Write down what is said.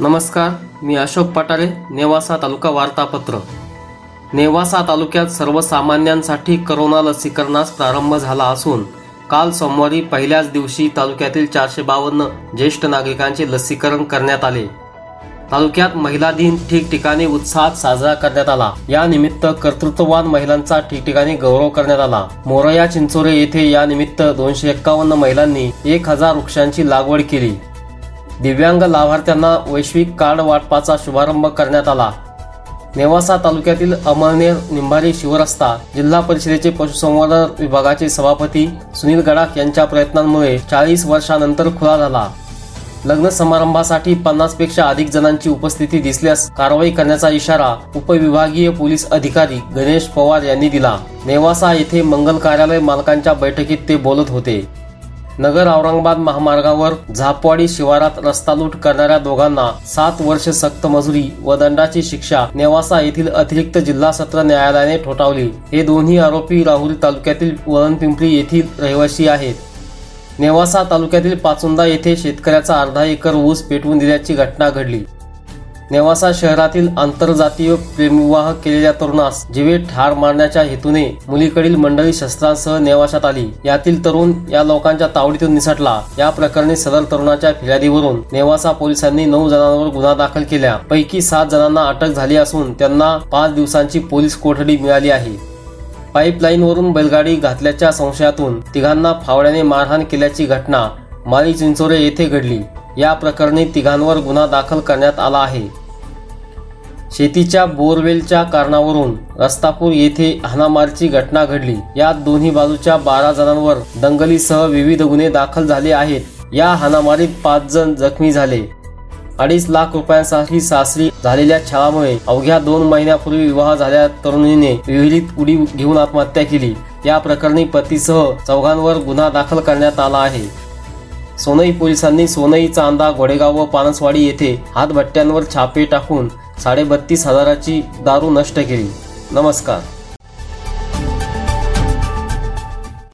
नमस्कार मी अशोक पटारे नेवासा तालुका वार्तापत्र. नेवासा तालुक्यात सर्वसामान्यांसाठी करोना लसीकरणास प्रारंभ झाला असून काल सोमवारी पहिल्याच दिवशी तालुक्यातील चारशे बावन्न ज्येष्ठ नागरिकांचे लसीकरण करण्यात आले. तालुक्यात महिला दिन ठिकठिकाणी उत्साहात साजरा करण्यात आला. या निमित्त कर्तृत्ववान महिलांचा ठिकठिकाणी गौरव करण्यात आला. मोरया चिंचोरे येथे या निमित्त दोनशे एक्कावन्न महिलांनी एक हजार वृक्षांची लागवड केली. दिव्यांग लाभार्थ्यांना वैश्विक कार्ड वाटपाचा शुभारंभ करण्यात आला. नेवासा तालुक्यातील अमळनेर निंभारी शिवरस्ता जिल्हा परिषदेचे पशुसंवर्धन विभागाचे सभापती सुनील गडाख यांच्या प्रयत्नांमुळे चाळीस वर्षानंतर खुला झाला. लग्न समारंभासाठी पन्नासपेक्षा अधिक जणांची उपस्थिती दिसल्यास कारवाई करण्याचा इशारा उपविभागीय पोलीस अधिकारी गणेश पवार यांनी दिला. नेवासा येथे मंगल कार्यालय मालकांच्या बैठकीत ते बोलत होते. नगर औरंगाबाद महामार्गावर झापवाडी शिवारात रस्ता लूट करणाऱ्या दोघांना सात वर्ष सक्त मजुरी व दंडाची शिक्षा नेवासा येथील अतिरिक्त जिल्हा सत्र न्यायालयाने ठोठावली. हे दोन्ही आरोपी राहुरी तालुक्यातील वळणपिंपरी येथील रहिवासी आहेत. नेवासा तालुक्यातील पाचुंदा येथे शेतकऱ्याचा अर्धा एकर ऊस पेटवून दिल्याची घटना घडली. नेवासा शहरातील आंतरजातीय प्रेमविवाह केलेल्या तरुणास जीवे ठार मारण्याच्या हेतूने मुलीकडील मंडळी शस्त्रांसह नेवाशात आली. यातील तरुण या लोकांच्या तावडीतून निसटला. या प्रकरणी सदर तरुणाच्या फिर्यादीवरून नेवासा पोलिसांनी नऊ जणांवर गुन्हा दाखल केल्या पैकी सात जणांना अटक झाली असून त्यांना पाच दिवसांची पोलीस कोठडी मिळाली आहे. पाईपलाईनवरून बैलगाडी घातल्याच्या संशयातून तिघांना फावड्याने मारहाण केल्याची घटना माळी चिंचोरे येथे घडली. या प्रकरणी तिघांवर गुन्हा दाखल करण्यात आला आहे. शेतीच्या बोरवेलच्या कारणावरून रस्तापूर येथे हाणामारीची घटना घडली. यात दोन्ही बाजूच्या बारा जणांवर दंगलीसह विविध गुन्हे दाखल झाले आहेत. या हाणामारीत पाच जण जखमी झाले. अडीच लाख रुपयांसाठी सासरी झालेल्या छळामुळे अवघ्या दोन महिन्यापूर्वी विवाह झाल्या तरुणीने विहिरीत उडी घेऊन आत्महत्या केली. या प्रकरणी पतीसह चौघांवर गुन्हा दाखल करण्यात आला आहे. सोनई पोलिसांनी सोनई चांदा घोडेगाव व पानसवाडी येथे हातभट्ट्यांवर छापे टाकून साडेबत्तीस हजाराची दारू नष्ट केली. नमस्कार.